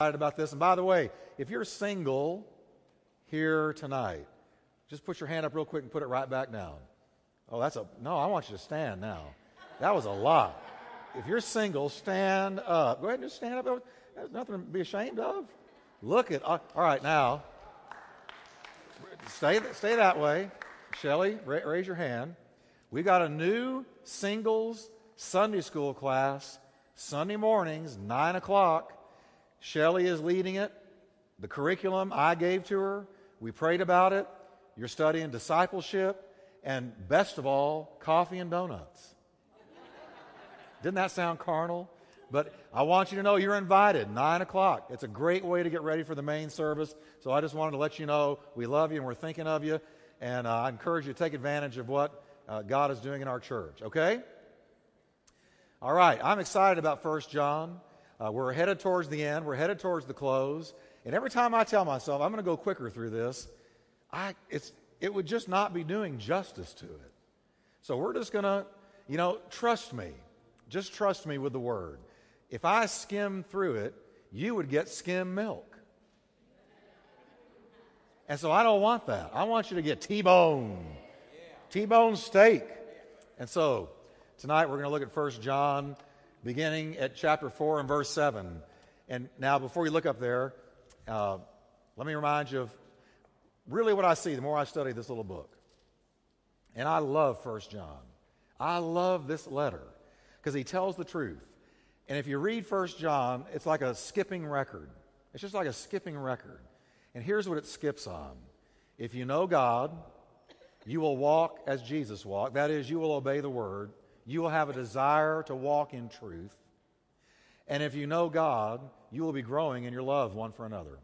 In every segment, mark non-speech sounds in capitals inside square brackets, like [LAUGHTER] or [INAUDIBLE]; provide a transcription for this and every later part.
excited about this. And by the way, if you're single here tonight, just put your hand up real quick and put it right back down. Oh, that's a no, I want you to stand now. That was a lot. If you're single, stand up. Go ahead and just stand up. There's nothing to be ashamed of. Look at, all right, now, stay, stay that way. Shelly, ra- raise your hand. We got a new singles Sunday school class, Sunday mornings, 9 o'clock. Shelly is leading it. The curriculum I gave to her, we prayed about it. You're studying discipleship, and best of all, coffee and donuts. Didn't that sound carnal? But I want you to know you're invited, 9 o'clock. It's a great way to get ready for the main service. So I just wanted to let you know we love you and we're thinking of you. And uh, I encourage you to take advantage of what uh, God is doing in our church, okay? All right, I'm excited about First John. Uh, we're headed towards the end, we're headed towards the close. And every time I tell myself I'm going to go quicker through this, I, it's, it would just not be doing justice to it. So we're just going to, you know, trust me. Just trust me with the word. If I skim through it, you would get skim milk. And so I don't want that. I want you to get T bone, T bone steak. And so tonight we're going to look at First John, beginning at chapter 4 and verse 7. And now, before you look up there, uh, let me remind you of really what I see the more I study this little book. And I love First John. I love this letter because he tells the truth. And if you read First John, it's like a skipping record. It's just like a skipping record. And here's what it skips on. If you know God, you will walk as Jesus walked. That is, you will obey the word. You will have a desire to walk in truth. And if you know God, you will be growing in your love one for another.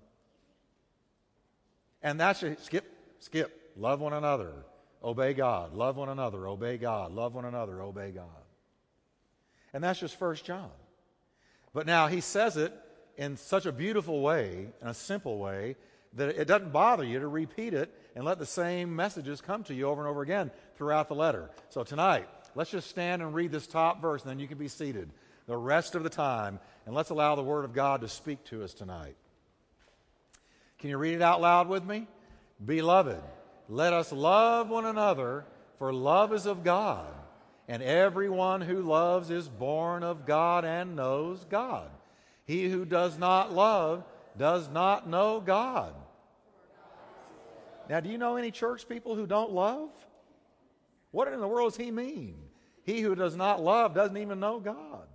And that's a skip, skip. Love one another. Obey God. Love one another. Obey God. Love one another. Obey God. And that's just First John. But now he says it in such a beautiful way, in a simple way, that it doesn't bother you to repeat it and let the same messages come to you over and over again throughout the letter. So tonight, let's just stand and read this top verse, and then you can be seated the rest of the time, and let's allow the Word of God to speak to us tonight. Can you read it out loud with me? Beloved, let us love one another, for love is of God. And everyone who loves is born of God and knows God. He who does not love does not know God. Now, do you know any church people who don't love? What in the world does he mean? He who does not love doesn't even know God.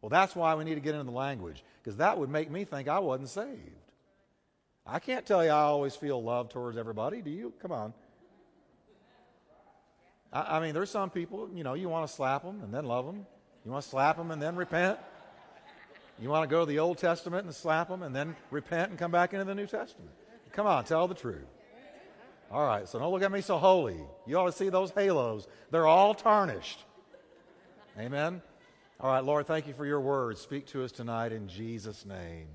Well, that's why we need to get into the language, because that would make me think I wasn't saved. I can't tell you I always feel love towards everybody. Do you? Come on. I, I mean, there's some people, you know, you want to slap them and then love them. You want to slap them and then repent. You want to go to the Old Testament and slap them and then repent and come back into the New Testament. Come on, tell the truth. All right, so don't look at me so holy. You ought to see those halos. They're all tarnished. Amen. All right, Lord, thank you for your words. Speak to us tonight in Jesus' name.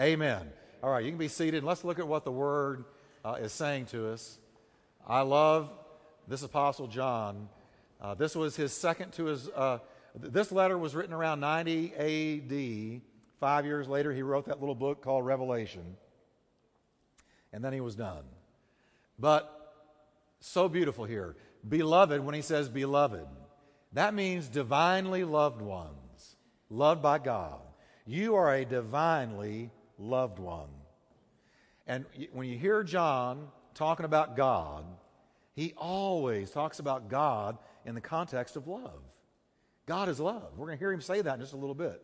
Amen. All right, you can be seated. Let's look at what the word uh, is saying to us. I love this Apostle John. Uh, this was his second to his. Uh, this letter was written around 90 A.D. Five years later, he wrote that little book called Revelation. And then he was done. But so beautiful here. Beloved, when he says beloved, that means divinely loved ones, loved by God. You are a divinely loved one. And when you hear John talking about God, he always talks about God in the context of love. God is love. We're going to hear him say that in just a little bit.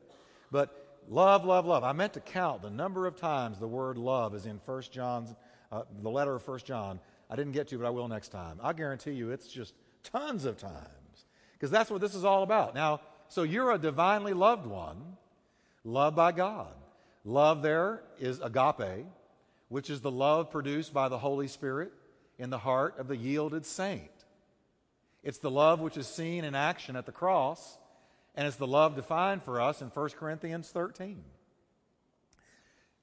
But love, love, love. I meant to count the number of times the word love is in First John's, uh, the letter of First John. I didn't get to, but I will next time. I guarantee you it's just tons of times because that's what this is all about. Now, so you're a divinely loved one, loved by God. Love there is agape, which is the love produced by the Holy Spirit in the heart of the yielded saint. It's the love which is seen in action at the cross, and it's the love defined for us in 1 Corinthians 13.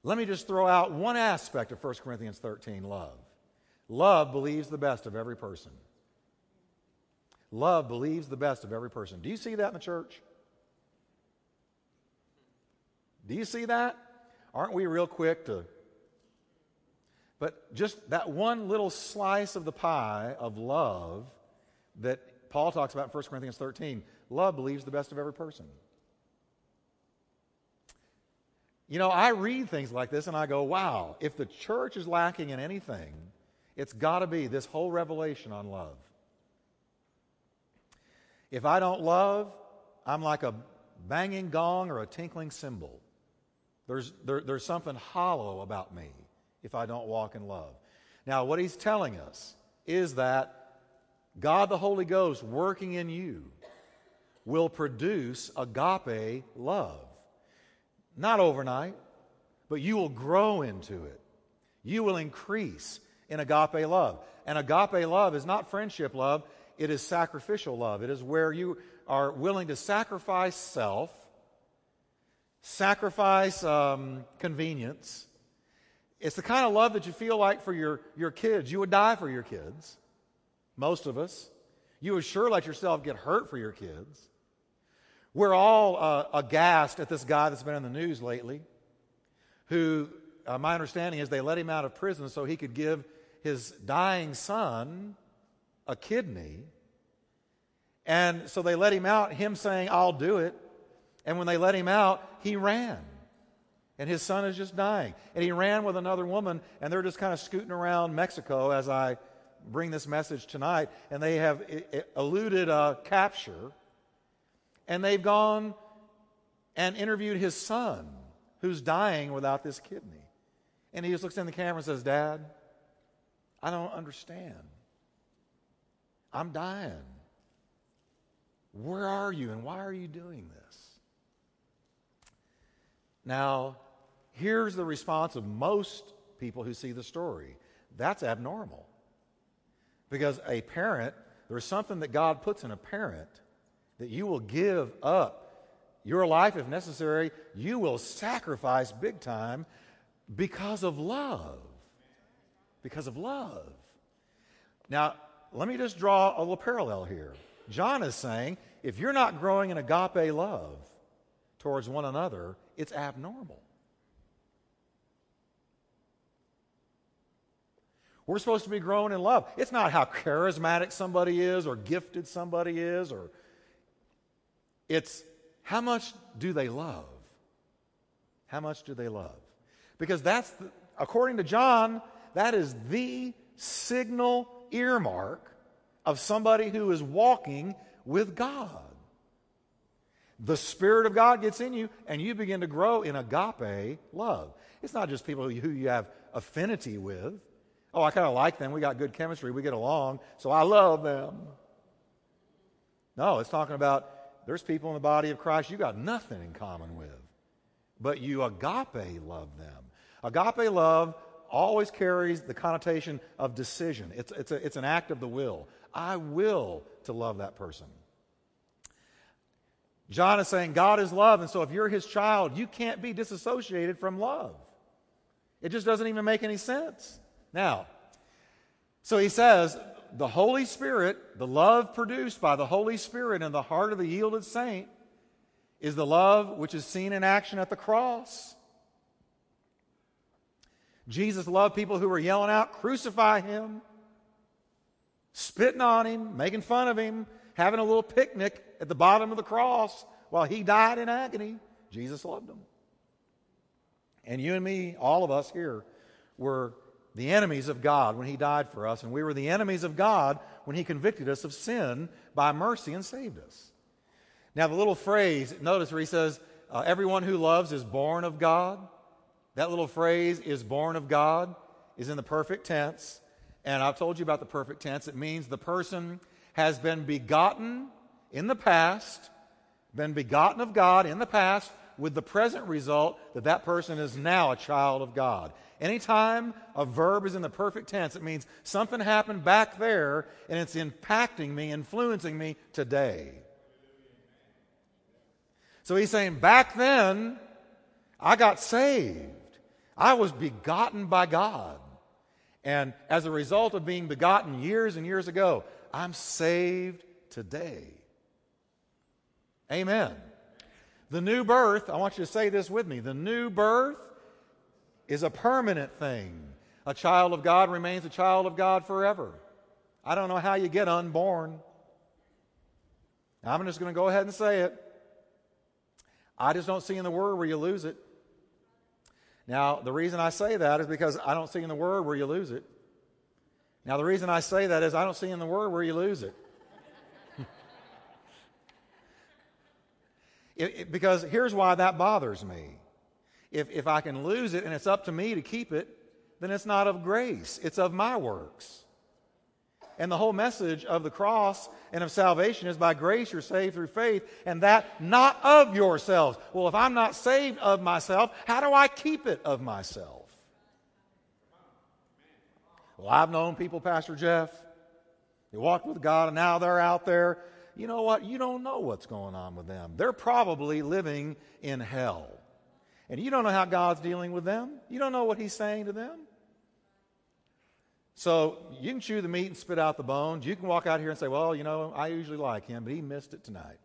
Let me just throw out one aspect of 1 Corinthians 13 love. Love believes the best of every person. Love believes the best of every person. Do you see that in the church? Do you see that? Aren't we real quick to. But just that one little slice of the pie of love that Paul talks about in 1 Corinthians 13 love believes the best of every person. You know, I read things like this and I go, wow, if the church is lacking in anything, it's got to be this whole revelation on love. If I don't love, I'm like a banging gong or a tinkling cymbal. There's, there, there's something hollow about me if I don't walk in love. Now, what he's telling us is that God the Holy Ghost working in you will produce agape love. Not overnight, but you will grow into it. You will increase in agape love. And agape love is not friendship love, it is sacrificial love. It is where you are willing to sacrifice self, sacrifice um, convenience. It's the kind of love that you feel like for your, your kids. You would die for your kids, most of us. You would sure let yourself get hurt for your kids. We're all uh, aghast at this guy that's been in the news lately, who, uh, my understanding is, they let him out of prison so he could give his dying son a kidney. And so they let him out, him saying, I'll do it. And when they let him out, he ran. And his son is just dying. And he ran with another woman, and they're just kind of scooting around Mexico as I bring this message tonight. And they have eluded a capture and they've gone and interviewed his son who's dying without this kidney. And he just looks in the camera and says, Dad, I don't understand. I'm dying. Where are you and why are you doing this? Now, here's the response of most people who see the story that's abnormal. Because a parent, there's something that God puts in a parent that you will give up your life if necessary. You will sacrifice big time because of love. Because of love. Now, let me just draw a little parallel here. John is saying if you're not growing in agape love towards one another, it's abnormal. We're supposed to be growing in love. It's not how charismatic somebody is or gifted somebody is or it's how much do they love? How much do they love? Because that's, the, according to John, that is the signal earmark of somebody who is walking with God. The Spirit of God gets in you, and you begin to grow in agape love. It's not just people who you have affinity with. Oh, I kind of like them. We got good chemistry. We get along, so I love them. No, it's talking about there's people in the body of Christ you got nothing in common with, but you agape love them. Agape love always carries the connotation of decision, it's, it's, a, it's an act of the will. I will to love that person. John is saying God is love, and so if you're his child, you can't be disassociated from love. It just doesn't even make any sense. Now, so he says, the Holy Spirit, the love produced by the Holy Spirit in the heart of the yielded saint, is the love which is seen in action at the cross. Jesus loved people who were yelling out, Crucify him, spitting on him, making fun of him, having a little picnic at the bottom of the cross while he died in agony. Jesus loved them. And you and me, all of us here, were the enemies of God when He died for us, and we were the enemies of God when He convicted us of sin by mercy and saved us. Now, the little phrase, notice where He says, uh, Everyone who loves is born of God. That little phrase, is born of God, is in the perfect tense. And I've told you about the perfect tense. It means the person has been begotten in the past, been begotten of God in the past, with the present result that that person is now a child of God. Anytime a verb is in the perfect tense, it means something happened back there and it's impacting me, influencing me today. So he's saying, back then, I got saved. I was begotten by God. And as a result of being begotten years and years ago, I'm saved today. Amen. The new birth, I want you to say this with me. The new birth is a permanent thing. A child of God remains a child of God forever. I don't know how you get unborn. I'm just going to go ahead and say it. I just don't see in the Word where you lose it. Now, the reason I say that is because I don't see in the Word where you lose it. Now, the reason I say that is I don't see in the Word where you lose it. It, it because here's why that bothers me. If, if I can lose it and it's up to me to keep it, then it's not of grace, it's of my works. And the whole message of the cross and of salvation is by grace you're saved through faith, and that not of yourselves. Well, if I'm not saved of myself, how do I keep it of myself? Well, I've known people, Pastor Jeff, they walked with God and now they're out there. You know what? You don't know what's going on with them. They're probably living in hell. And you don't know how God's dealing with them. You don't know what He's saying to them. So you can chew the meat and spit out the bones. You can walk out here and say, well, you know, I usually like him, but he missed it tonight.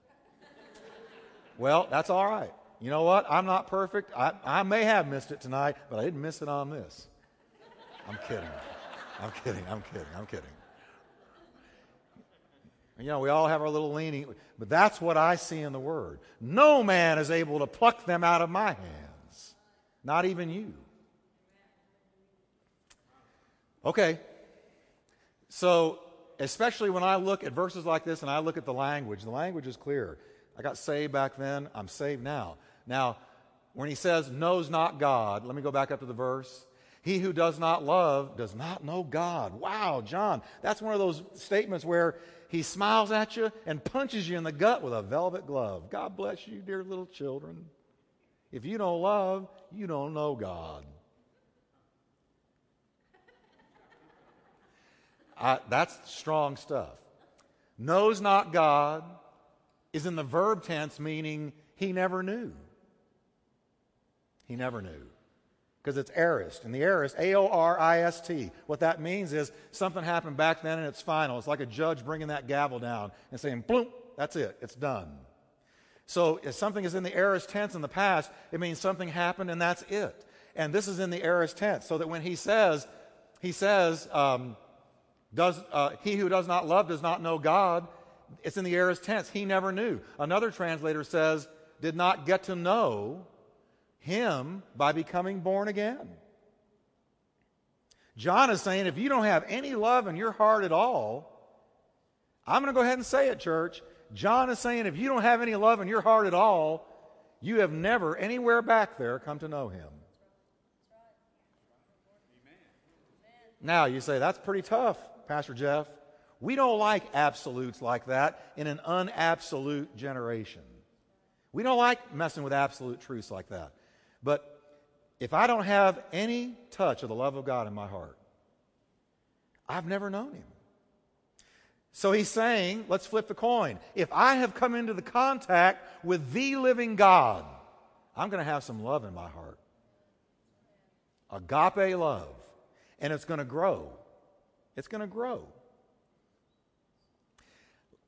[LAUGHS] well, that's all right. You know what? I'm not perfect. I, I may have missed it tonight, but I didn't miss it on this. I'm kidding. I'm kidding. I'm kidding. I'm kidding. You know, we all have our little leaning, but that's what I see in the Word. No man is able to pluck them out of my hands, not even you. Okay. So, especially when I look at verses like this and I look at the language, the language is clear. I got saved back then, I'm saved now. Now, when he says knows not God, let me go back up to the verse. He who does not love does not know God. Wow, John, that's one of those statements where he smiles at you and punches you in the gut with a velvet glove. God bless you, dear little children. If you don't love, you don't know God. I, that's strong stuff. Knows not God is in the verb tense, meaning he never knew. He never knew. Because it's aorist. And the aorist, A O R I S T, what that means is something happened back then and it's final. It's like a judge bringing that gavel down and saying, bloom, that's it, it's done. So if something is in the aorist tense in the past, it means something happened and that's it. And this is in the aorist tense, so that when he says, he says, um, does, uh, he who does not love does not know God. It's in the aorist tense. He never knew. Another translator says, did not get to know him by becoming born again. John is saying, if you don't have any love in your heart at all, I'm going to go ahead and say it, church. John is saying, if you don't have any love in your heart at all, you have never anywhere back there come to know him. Now, you say, that's pretty tough. Pastor Jeff. We don't like absolutes like that in an unabsolute generation. We don't like messing with absolute truths like that. But if I don't have any touch of the love of God in my heart, I've never known Him. So he's saying, let's flip the coin. If I have come into the contact with the living God, I'm going to have some love in my heart. Agape love. And it's going to grow. It's going to grow.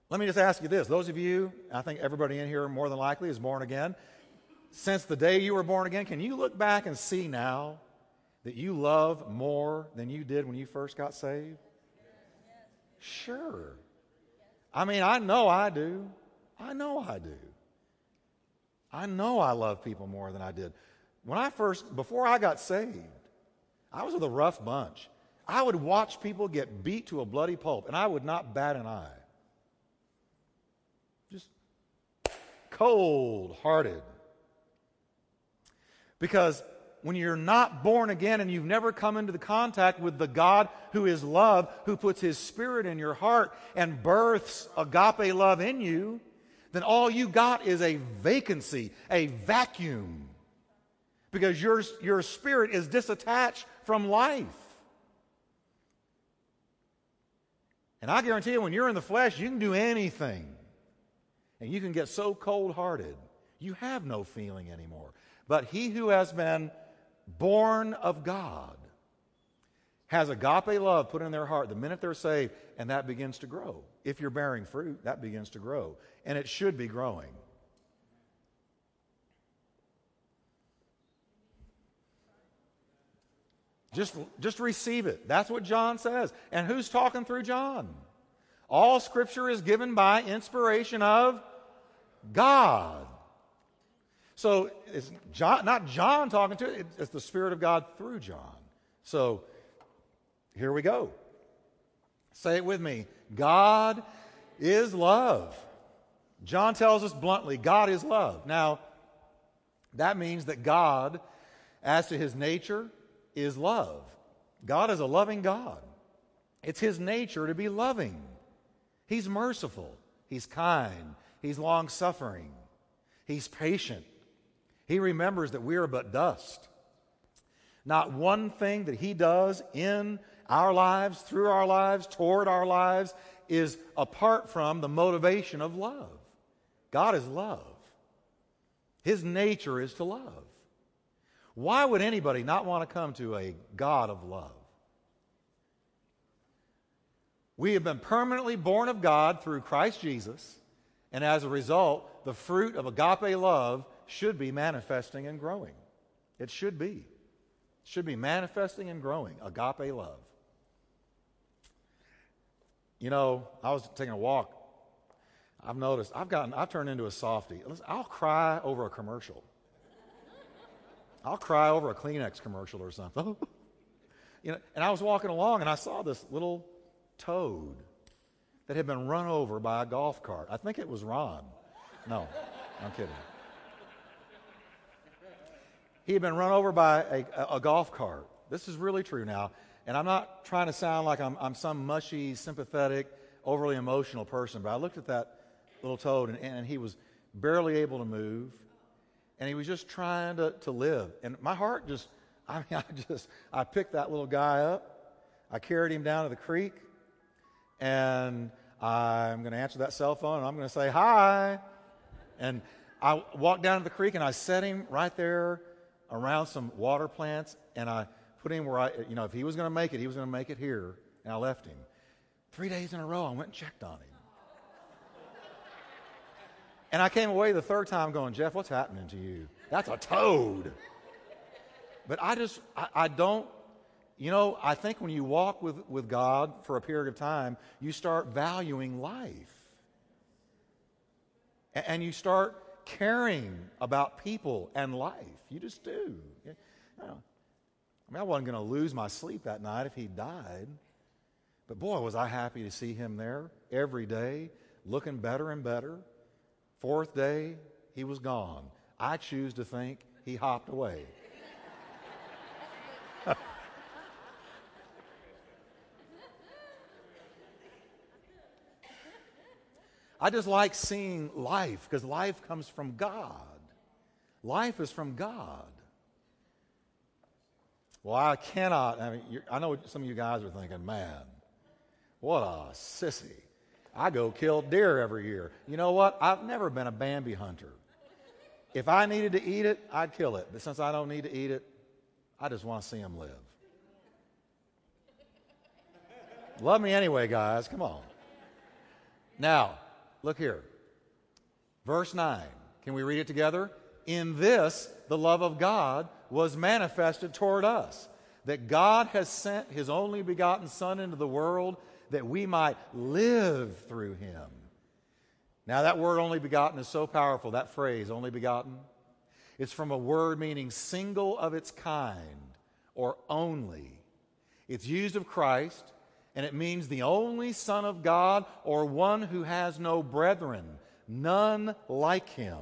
Let me just ask you this. Those of you, I think everybody in here more than likely is born again. Since the day you were born again, can you look back and see now that you love more than you did when you first got saved? Sure. I mean, I know I do. I know I do. I know I love people more than I did. When I first, before I got saved, I was with a rough bunch. I would watch people get beat to a bloody pulp, and I would not bat an eye. Just cold hearted. Because when you're not born again and you've never come into the contact with the God who is love, who puts his spirit in your heart and births agape love in you, then all you got is a vacancy, a vacuum. Because your, your spirit is disattached from life. And I guarantee you, when you're in the flesh, you can do anything. And you can get so cold hearted, you have no feeling anymore. But he who has been born of God has agape love put in their heart the minute they're saved, and that begins to grow. If you're bearing fruit, that begins to grow, and it should be growing. Just, just receive it. That's what John says. And who's talking through John? All scripture is given by inspiration of God so it's John, not John talking to it, it's the Spirit of God through John. So here we go. Say it with me God is love. John tells us bluntly God is love. Now, that means that God, as to his nature, is love. God is a loving God. It's his nature to be loving. He's merciful. He's kind. He's long suffering. He's patient. He remembers that we are but dust. Not one thing that he does in our lives, through our lives, toward our lives, is apart from the motivation of love. God is love. His nature is to love. Why would anybody not want to come to a God of love? We have been permanently born of God through Christ Jesus, and as a result, the fruit of agape love should be manifesting and growing. It should be. It should be manifesting and growing. Agape love. You know, I was taking a walk. I've noticed I've gotten I've turned into a softy. I'll cry over a commercial. I'll cry over a Kleenex commercial or something. [LAUGHS] you know, and I was walking along and I saw this little toad that had been run over by a golf cart. I think it was Ron. No, I'm kidding. He had been run over by a, a, golf cart. This is really true now. And I'm not trying to sound like I'm, I'm some mushy, sympathetic, overly emotional person, but I looked at that little toad and, and he was barely able to move. And he was just trying to, to live. And my heart just, [LAUGHS] I mean, I just, I picked that little guy up. I carried him down to the creek. And I'm going to answer that cell phone and I'm going to say, hi. And I walked down to the creek and I set him right there around some water plants. And I put him where I, you know, if he was going to make it, he was going to make it here, and I left him. Three days in a row, I went and checked on him. And I came away the third time going, Jeff, what's happening to you? That's a toad. But I just, I, I don't, you know, I think when you walk with, with God for a period of time, you start valuing life. And, and you start caring about people and life. You just do. I mean, I wasn't going to lose my sleep that night if he died. But boy, was I happy to see him there every day, looking better and better. Fourth day, he was gone. I choose to think he hopped away. I just like seeing life because life comes from God. Life is from God. Well, I cannot. I mean, I know some of you guys are thinking, man, what a sissy. I go kill deer every year. You know what? I've never been a Bambi hunter. If I needed to eat it, I'd kill it. But since I don't need to eat it, I just want to see them live. Love me anyway, guys. Come on. Now, look here. Verse 9. Can we read it together? In this, the love of God was manifested toward us, that God has sent his only begotten Son into the world that we might live through him. Now, that word only begotten is so powerful, that phrase, only begotten. It's from a word meaning single of its kind or only. It's used of Christ, and it means the only Son of God or one who has no brethren, none like him.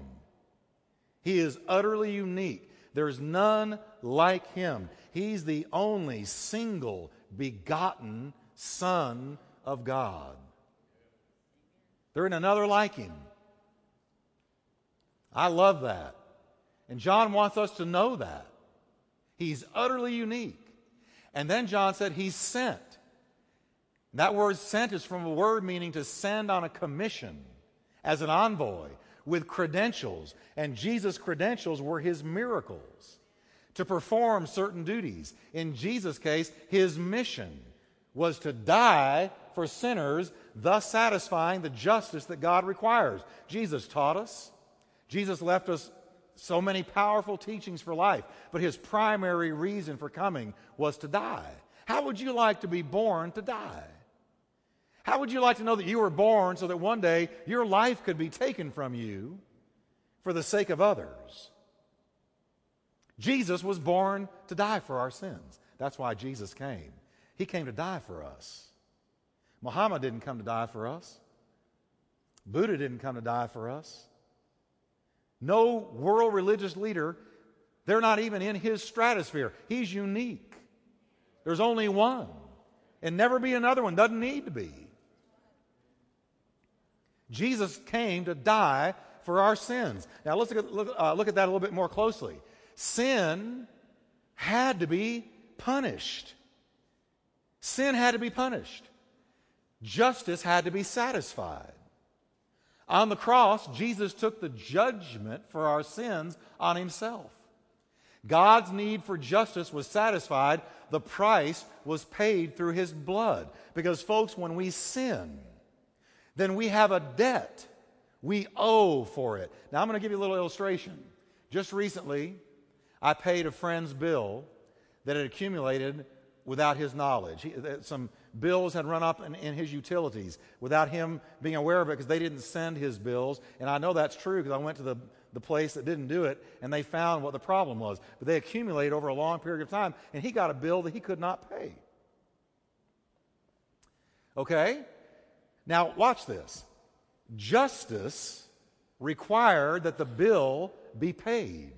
He is utterly unique. There's none like him. He's the only single begotten Son of God. There ain't another like him. I love that. And John wants us to know that. He's utterly unique. And then John said he's sent. That word sent is from a word meaning to send on a commission as an envoy with credentials, and Jesus' credentials were his miracles to perform certain duties. In Jesus' case, his mission was to die for sinners, thus satisfying the justice that God requires. Jesus taught us. Jesus left us so many powerful teachings for life, but his primary reason for coming was to die. How would you like to be born to die? How would you like to know that you were born so that one day your life could be taken from you for the sake of others? Jesus was born to die for our sins. That's why Jesus came. He came to die for us. Muhammad didn't come to die for us. Buddha didn't come to die for us. No world religious leader, they're not even in his stratosphere. He's unique. There's only one. And never be another one. Doesn't need to be. Jesus came to die for our sins. Now let's look at, look, uh, look at that a little bit more closely. Sin had to be punished. Sin had to be punished. Justice had to be satisfied. On the cross, Jesus took the judgment for our sins on himself. God's need for justice was satisfied. The price was paid through his blood. Because, folks, when we sin, then we have a debt. We owe for it. Now, I'm going to give you a little illustration. Just recently, I paid a friend's bill that had accumulated without his knowledge. He, some bills had run up in, in, his utilities without him being aware of it because they didn't send his bills. And I know that's true because I went to the, the place that didn't do it and they found what the problem was. But they accumulated over a long period of time and he got a bill that he could not pay. Okay? Now, watch this. Justice required that the bill be paid.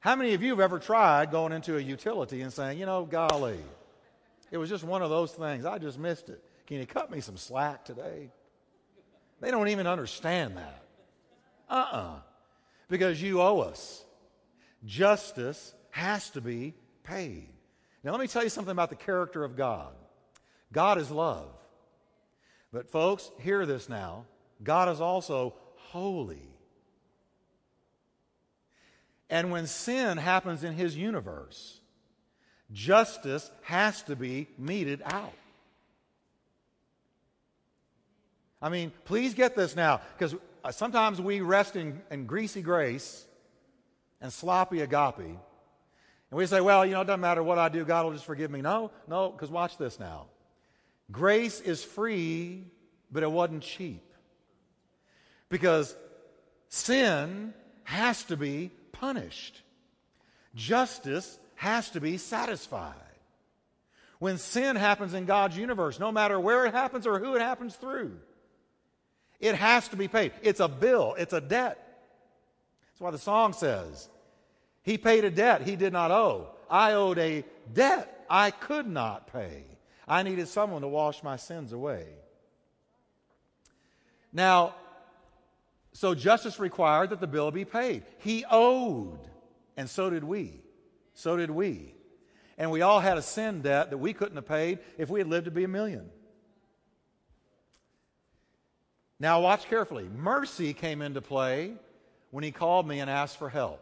How many of you have ever tried going into a utility and saying, you know, golly, it was just one of those things. I just missed it. Can you cut me some slack today? They don't even understand that. Uh uh-uh. uh Because you owe us. Justice has to be paid. Now, let me tell you something about the character of God God is love. But, folks, hear this now God is also holy. And when sin happens in his universe, justice has to be meted out. I mean, please get this now, because uh, sometimes we rest in, in, greasy grace and sloppy agape. And we say, well, you know, it doesn't matter what I do, God will just forgive me. No, no, because watch this now. Grace is free, but it wasn't cheap. Because sin has to be punished. Justice has to be satisfied. When sin happens in God's universe, no matter where it happens or who it happens through, it has to be paid. It's a bill, it's a debt. That's why the song says, He paid a debt he did not owe. I owed a debt I could not pay. I needed someone to wash my sins away. Now, so justice required that the bill be paid. He owed, and so did we. So did we. And we all had a sin debt that we couldn't have paid if we had lived to be a million. Now, watch carefully. Mercy came into play when he called me and asked for help.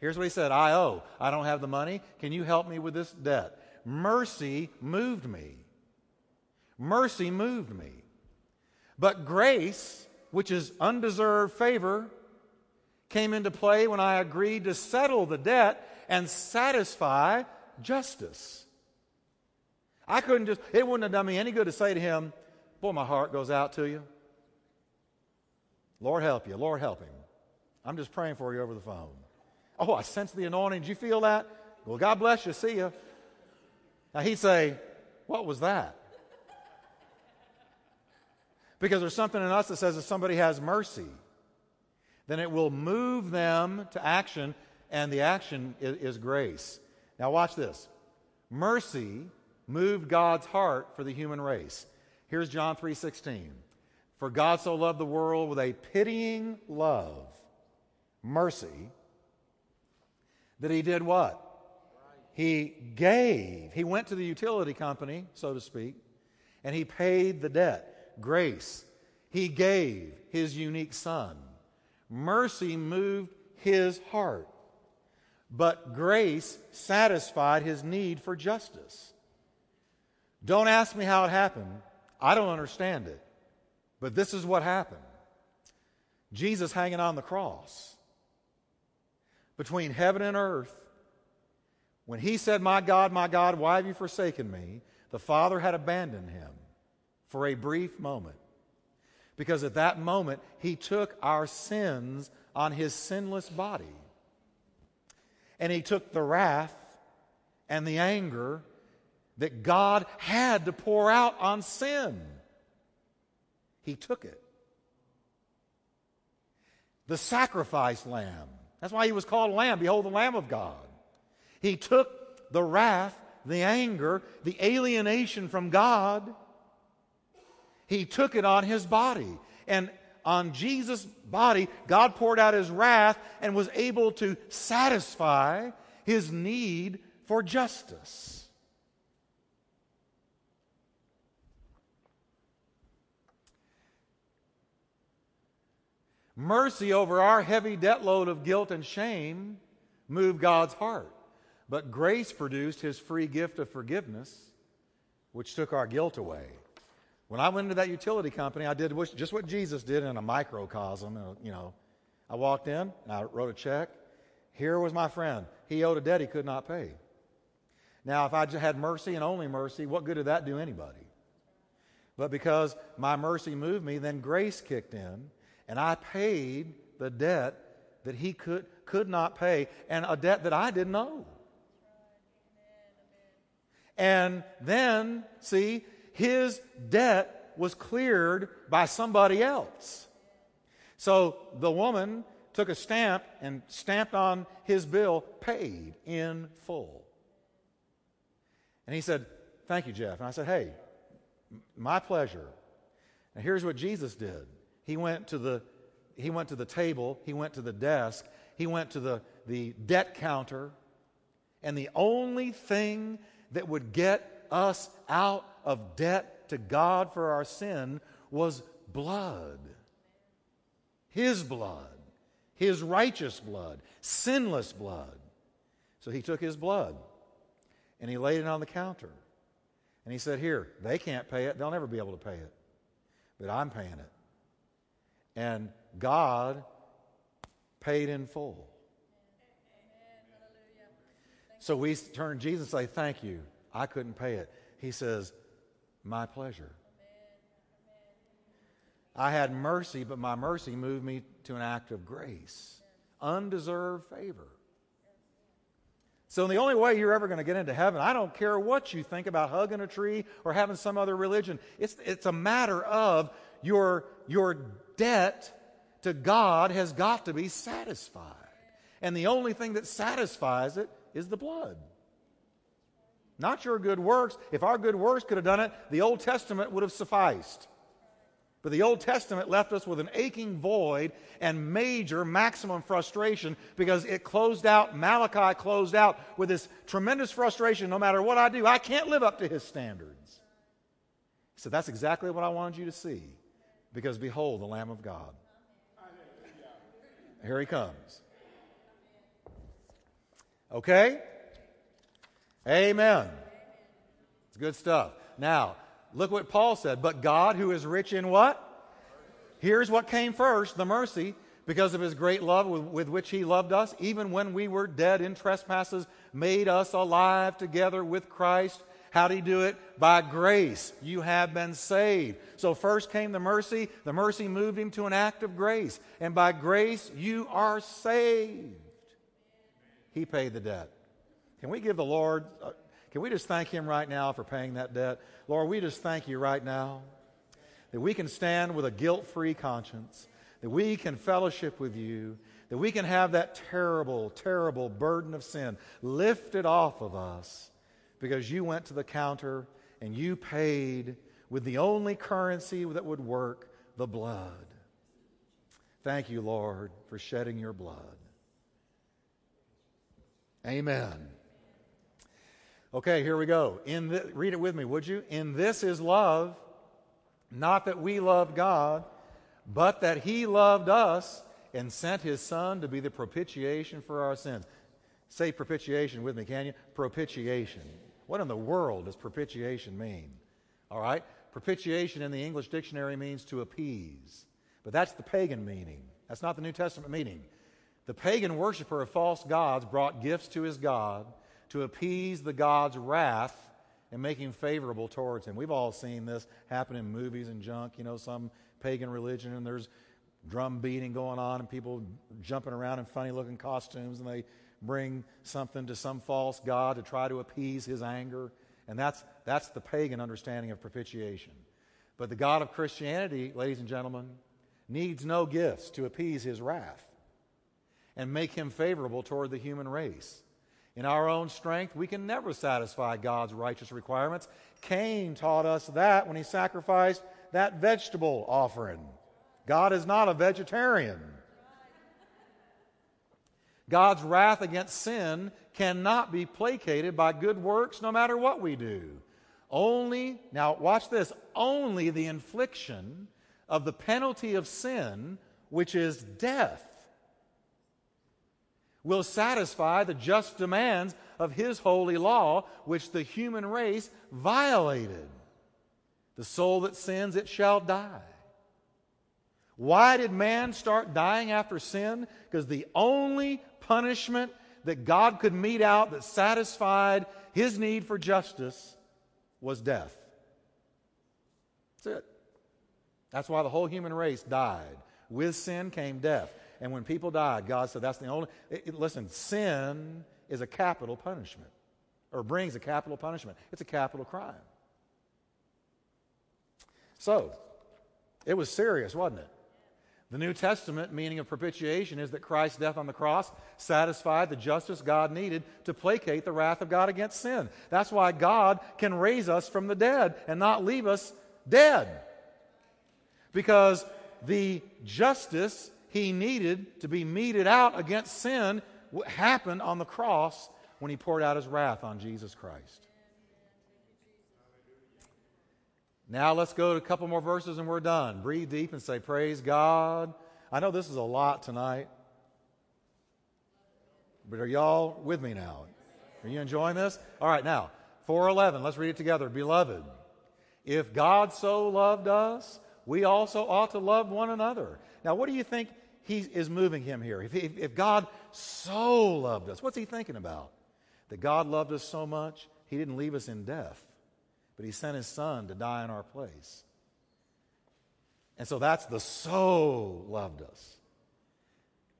Here's what he said I owe. I don't have the money. Can you help me with this debt? Mercy moved me. Mercy moved me. But grace which is undeserved favor, came into play when I agreed to settle the debt and satisfy justice. I couldn't just, it wouldn't have done me any good to say to him, Boy, my heart goes out to you. Lord help you. Lord help him. I'm just praying for you over the phone. Oh, I sense the anointing. Did you feel that? Well, God bless you. See you. Now he'd say, What was that? Because there's something in us that says if somebody has mercy, then it will move them to action, and the action is, is grace. Now, watch this. Mercy moved God's heart for the human race. Here's John 3:16. For God so loved the world with a pitying love, mercy, that he did what? He gave. He went to the utility company, so to speak, and he paid the debt grace. He gave his unique son. Mercy moved his heart, but grace satisfied his need for justice. Don't ask me how it happened. I don't understand it. But this is what happened Jesus hanging on the cross between heaven and earth. When he said, My God, my God, why have you forsaken me? The Father had abandoned him for a brief moment. Because at that moment, he took our sins on his sinless body. And he took the wrath and the anger that God had to pour out on sin. He took it. The sacrifice lamb. That's why he was called Lamb. Behold, the Lamb of God. He took the wrath, the anger, the alienation from God. He took it on his body. And on Jesus' body, God poured out his wrath and was able to satisfy his need for justice. Mercy over our heavy debt load of guilt and shame moved God's heart. But grace produced his free gift of forgiveness, which took our guilt away. When I went into that utility company, I did just what Jesus did in a microcosm. Uh, you know, I walked in and I wrote a check. Here was my friend. He owed a debt he could not pay. Now, if I had mercy and only mercy, what good did that do anybody? But because my mercy moved me, then grace kicked in, and I paid the debt that he could, could not pay, and a debt that I didn't owe. And then, see, his debt was cleared by somebody else. So the woman took a stamp and stamped on his bill, paid in full. And he said, Thank you, Jeff. And I said, Hey, my pleasure. And here's what Jesus did. He went to the he went to the table, he went to the desk, he went to the, the debt counter, and the only thing that would get us out of debt to God for our sin was blood. His blood, His righteous blood, sinless blood. So he took His blood and he laid it on the counter. And he said, Here, they can't pay it. They'll never be able to pay it. But I'm paying it. And God paid in full. So we turn to Jesus and say, Thank you. I couldn't pay it. He says, My pleasure. I had mercy, but my mercy moved me to an act of grace, undeserved favor. So, the only way you're ever going to get into heaven, I don't care what you think about hugging a tree or having some other religion, it's, it's a matter of your, your debt to God has got to be satisfied. And the only thing that satisfies it is the blood. Not your good works. If our good works could have done it, the Old Testament would have sufficed. But the Old Testament left us with an aching void and major maximum frustration because it closed out, Malachi closed out with this tremendous frustration no matter what I do, I can't live up to his standards. So that's exactly what I wanted you to see because behold, the Lamb of God. Here he comes. Okay? Amen. It's good stuff. Now, look what Paul said. But God, who is rich in what? Here's what came first the mercy, because of his great love with, with, which he loved us, even when we were dead in trespasses, made us alive together with Christ. How did he do it? By grace. You have been saved. So first came the mercy. The mercy moved him to an act of grace. And by grace, you are saved. He paid the debt. Can we give the Lord, uh, can we just thank Him right now for paying that debt? Lord, we just thank you right now that we can stand with a guilt free conscience, that we can fellowship with you, that we can have that terrible, terrible burden of sin lifted off of us because you went to the counter and you paid with the only currency that would work the blood. Thank you, Lord, for shedding your blood. Amen. Okay, here we go. In the, read it with me, would you? In this is love, not that we loved God, but that He loved us and sent His Son to be the propitiation for our sins. Say propitiation with me, can you? Propitiation. What in the world does propitiation mean? All right? Propitiation in the English dictionary means to appease, but that's the pagan meaning. That's not the New Testament meaning. The pagan worshiper of false gods brought gifts to his God to appease the God's wrath and make him favorable towards him. We've all seen this happen in movies and junk, you know, some pagan religion, and there's drum beating going on and people jumping around in funny looking costumes and they bring something to some false god to try to appease his anger. And that's, that's the pagan understanding of propitiation. But the God of Christianity, ladies and gentlemen, needs no gifts to appease his wrath and make him favorable toward the human race. In our own strength, we can never satisfy God's righteous requirements. Cain taught us that when he sacrificed that vegetable offering. God is not a vegetarian. God's wrath against sin cannot be placated by good works no matter what we do. Only, now watch this, only the infliction of the penalty of sin, which is death, will satisfy the just demands of His holy law, which the human race violated. The soul that sins, it shall die. Why did man start dying after sin? Because the only punishment that God could mete out that satisfied his need for justice was death. That's it. That's why the whole human race died. With sin came death. And when people died, God said that's the only. It, it, listen, sin is a capital punishment, or brings a capital punishment. It's a capital crime. So, it was serious, wasn't it? The New Testament meaning of propitiation is that Christ's death on the cross satisfied the justice God needed to placate the wrath of God against sin. That's why God can raise us from the dead and not leave us dead. Because the justice he needed to be meted out against sin what happened on the cross when he poured out his wrath on Jesus Christ. Now let's go to a couple more verses and we're done. Breathe deep and say, Praise God. I know this is a lot tonight, but are y'all with me now? Are you enjoying this? All right, now, 411, let's read it together. Beloved, if God so loved us, we also ought to love one another. Now, what do you think he is moving him here? If, if, if God so loved us, what's he thinking about? That God loved us so much, he didn't leave us in death but he sent his son to die in our place. And so that's the so loved us.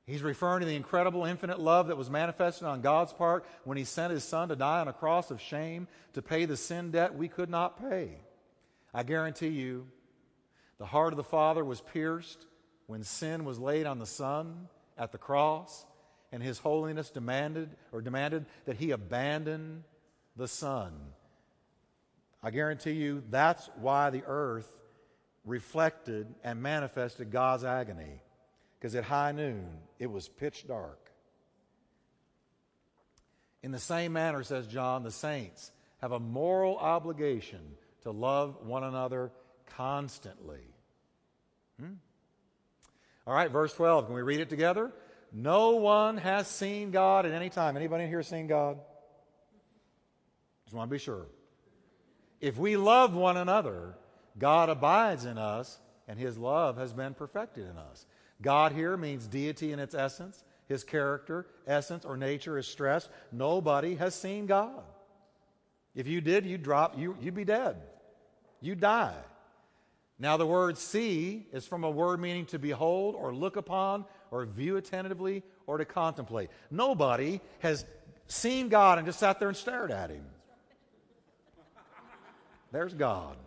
He's referring to the incredible, infinite love that was manifested on God's part when he sent his son to die on a cross of shame to pay the sin debt we could not pay. I guarantee you, the heart of the Father was pierced when sin was laid on the Son at the cross, and his holiness demanded or demanded that he abandon the Son I guarantee you that's why the earth reflected and manifested God's agony. Because at high noon, it was pitch dark. In the same manner, says John, the saints have a moral obligation to love one another constantly. Hmm? All right, verse 12. Can we read it together? No one has seen God at any time. Anybody in here seen God? Just want to be sure. If we love one another, God abides in us, and his love has been perfected in us. God here means deity in its essence. His character, essence, or nature is stressed. Nobody has seen God. If you did, you'd drop, you, you'd be dead. You'd die. Now, the word see is from a word meaning to behold or look upon or view attentively or to contemplate. Nobody has seen God and just sat there and stared at him. There's God.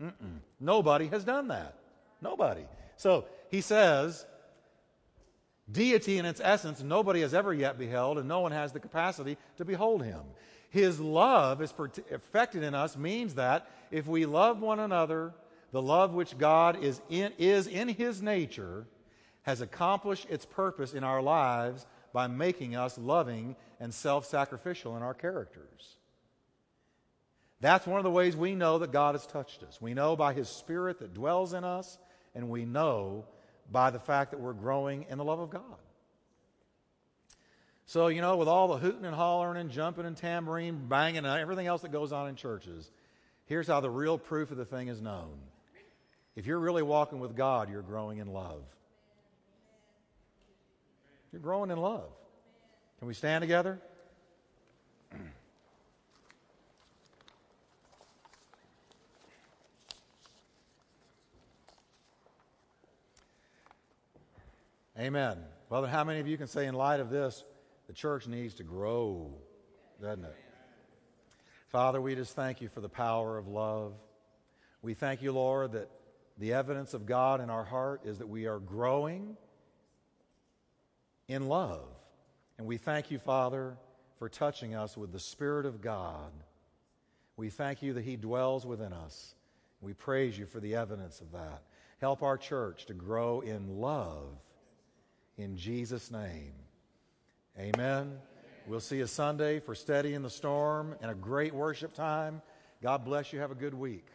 Mm-mm. Nobody has done that. Nobody. So he says, deity in its essence, nobody has ever yet beheld, and no one has the capacity to behold him. His love is perfected in us means that if we love one another, the love which God is in, is in his nature has accomplished its purpose in our lives by making us loving and self sacrificial in our characters. That's one of the ways we know that God has touched us. We know by His Spirit that dwells in us, and we know by the fact that we're growing in the love of God. So, you know, with all the hooting and hollering and jumping and tambourine banging and everything else that goes on in churches, here's how the real proof of the thing is known. If you're really walking with God, you're growing in love. You're growing in love. Can we stand together? Amen. Well, how many of you can say, in light of this, the church needs to grow, doesn't it? Father, we just thank you for the power of love. We thank you, Lord, that the evidence of God in our heart is that we are growing in love. And we thank you, Father, for touching us with the Spirit of God. We thank you that He dwells within us. We praise you for the evidence of that. Help our church to grow in love in Jesus' name. Amen. We'll see you Sunday for Steady in the Storm and a great worship time. God bless you. Have a good week.